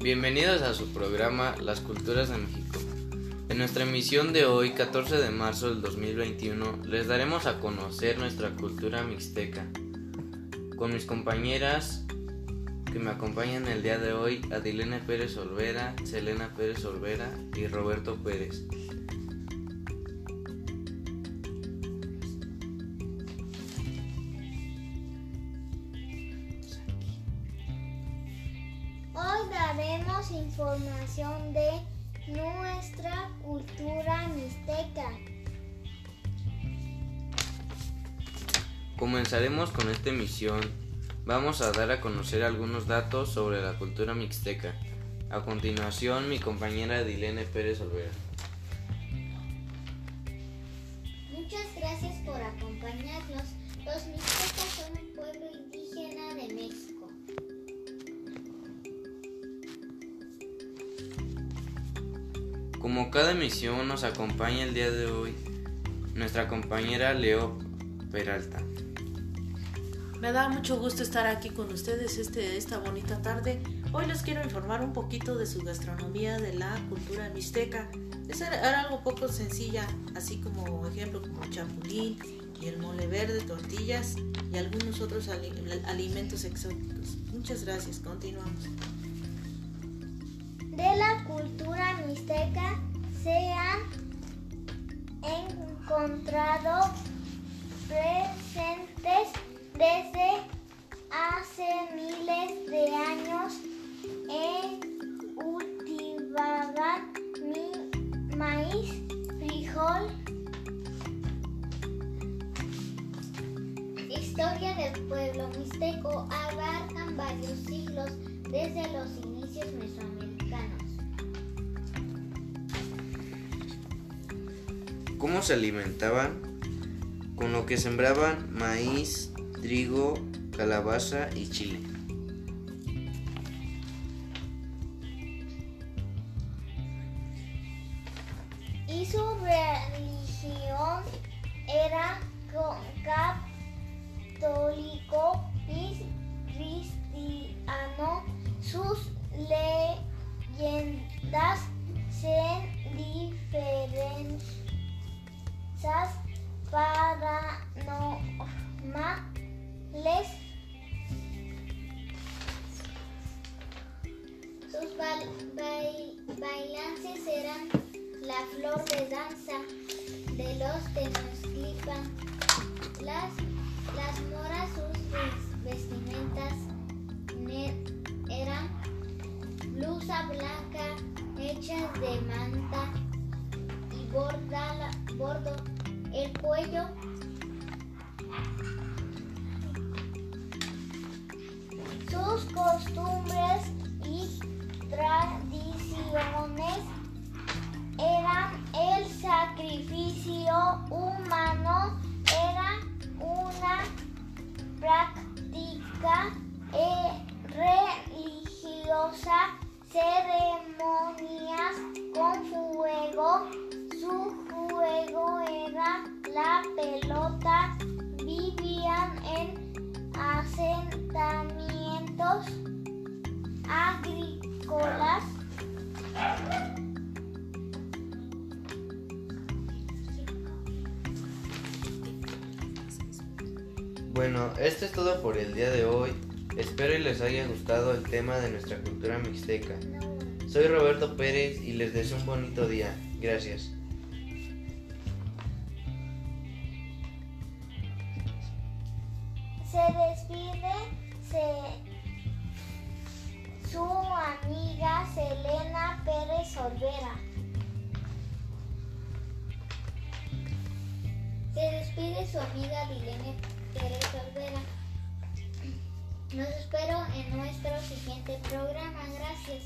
Bienvenidos a su programa Las Culturas de México. En nuestra emisión de hoy, 14 de marzo del 2021, les daremos a conocer nuestra cultura mixteca. Con mis compañeras que me acompañan el día de hoy, Adilene Pérez Olvera, Selena Pérez Olvera y Roberto Pérez. Hoy daremos información de nuestra cultura mixteca. Comenzaremos con esta emisión. Vamos a dar a conocer algunos datos sobre la cultura mixteca. A continuación, mi compañera Adilene Pérez Olvera. Muchas gracias por acompañarnos. Los mixtecas son un pueblo indígena de México. Como cada emisión nos acompaña el día de hoy nuestra compañera Leo Peralta. Me da mucho gusto estar aquí con ustedes este, esta bonita tarde. Hoy les quiero informar un poquito de su gastronomía, de la cultura mixteca. Es algo poco sencilla, así como ejemplo como chapulín y el mole verde, tortillas y algunos otros ali- alimentos exóticos. Muchas gracias, continuamos. De la cultura mixteca se han encontrado presentes desde hace miles de años en cultivaban mi maíz, frijol. Historia del pueblo mixteco abarcan varios siglos desde los inicios mesoamericanos. ¿Cómo se alimentaban? Con lo que sembraban maíz, trigo, calabaza y chile. y su religión era co- bailances eran la flor de danza de los Tenochtitlan. Las, las moras, sus ves- vestimentas eran blusa blanca hechas de manta y borda, bordo. El cuello sus costumbres y tradiciones eran el sacrificio humano, era una práctica eh, religiosa, ceremonias con fuego, su juego era la pelota, vivían en asentamientos agrícolas. Bueno, esto es todo por el día de hoy. Espero y les haya gustado el tema de nuestra cultura mixteca. Soy Roberto Pérez y les deseo un bonito día. Gracias. Su amiga Dilene Pérez Olvera. Nos espero en nuestro siguiente programa. Gracias.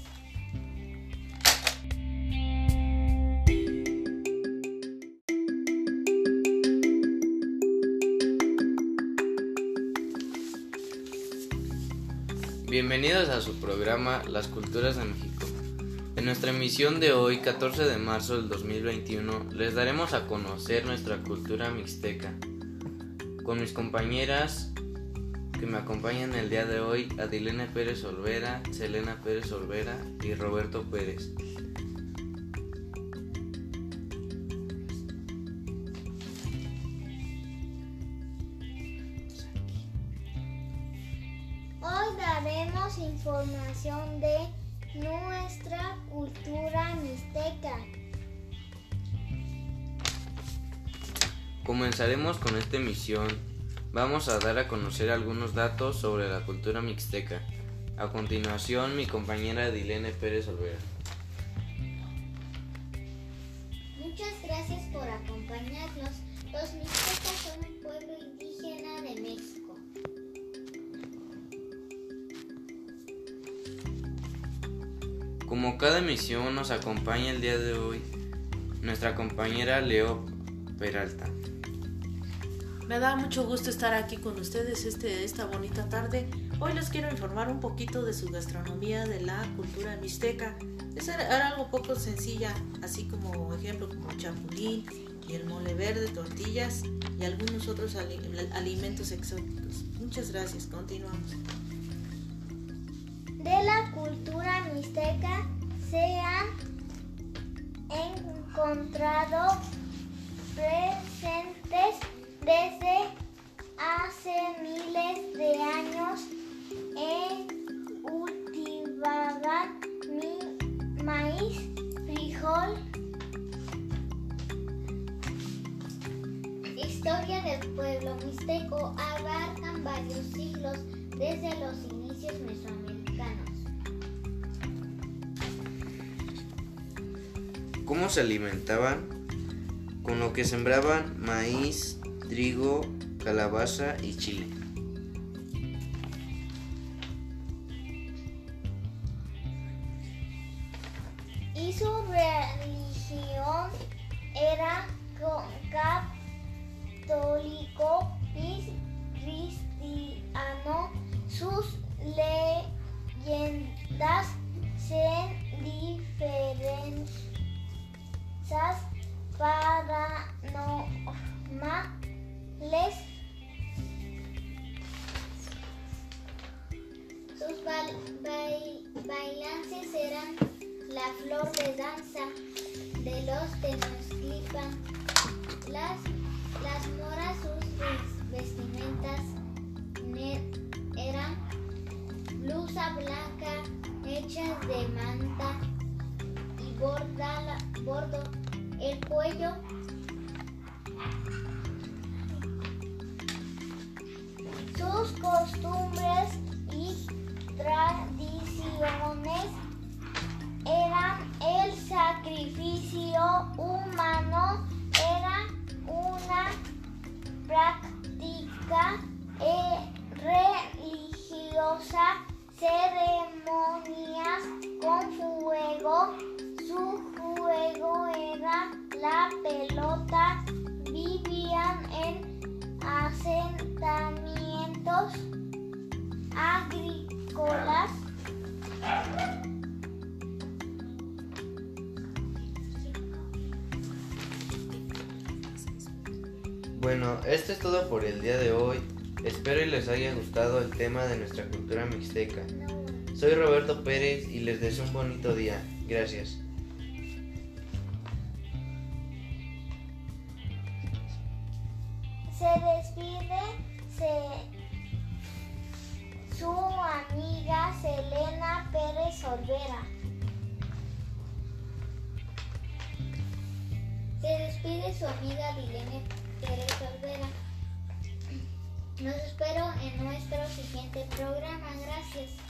Bienvenidos a su programa Las Culturas de México. En nuestra emisión de hoy, 14 de marzo del 2021, les daremos a conocer nuestra cultura mixteca. Con mis compañeras que me acompañan el día de hoy, Adilene Pérez Olvera, Selena Pérez Olvera y Roberto Pérez. Hoy daremos información de nuestra cultura mixteca. Comenzaremos con esta emisión. Vamos a dar a conocer algunos datos sobre la cultura mixteca. A continuación, mi compañera Dilene Pérez Olvera. Muchas gracias por acompañarnos. Los mixtecas son un pueblo indígena de México. Como cada emisión nos acompaña el día de hoy nuestra compañera Leo Peralta. Me da mucho gusto estar aquí con ustedes este, esta bonita tarde. Hoy les quiero informar un poquito de su gastronomía, de la cultura mixteca. Es era algo poco sencilla, así como ejemplo como chapulín y el mole verde, tortillas y algunos otros ali- alimentos exóticos. Muchas gracias, continuamos. De la cultura mixteca se han encontrado presentes desde hace miles de años en cultivaban mi maíz, frijol. Historia del pueblo mixteco abarcan varios siglos desde los inicios mesoamericanos. ¿Cómo se alimentaban? Con lo que sembraban maíz, trigo, calabaza y chile. y su religión era co- católico cristiano. Sus leyendas se diferencias paranormales. Sus bail- bail- bailances eran la flor de danza de los Tenochtitlan. Las, las moras, sus ves- vestimentas eran blusa blanca hechas de manta y borda, bordo. El cuello sus costumbres y tradiciones. Eran el sacrificio humano, era una práctica eh, religiosa, ceremonias con fuego, su juego era la pelota, vivían en asentamientos agrícolas. Bueno, esto es todo por el día de hoy. Espero y les haya gustado el tema de nuestra cultura mixteca. Soy Roberto Pérez y les deseo un bonito día. Gracias. Se despide su amiga Dilene Pérez Olvera. Los espero en nuestro siguiente programa. Gracias.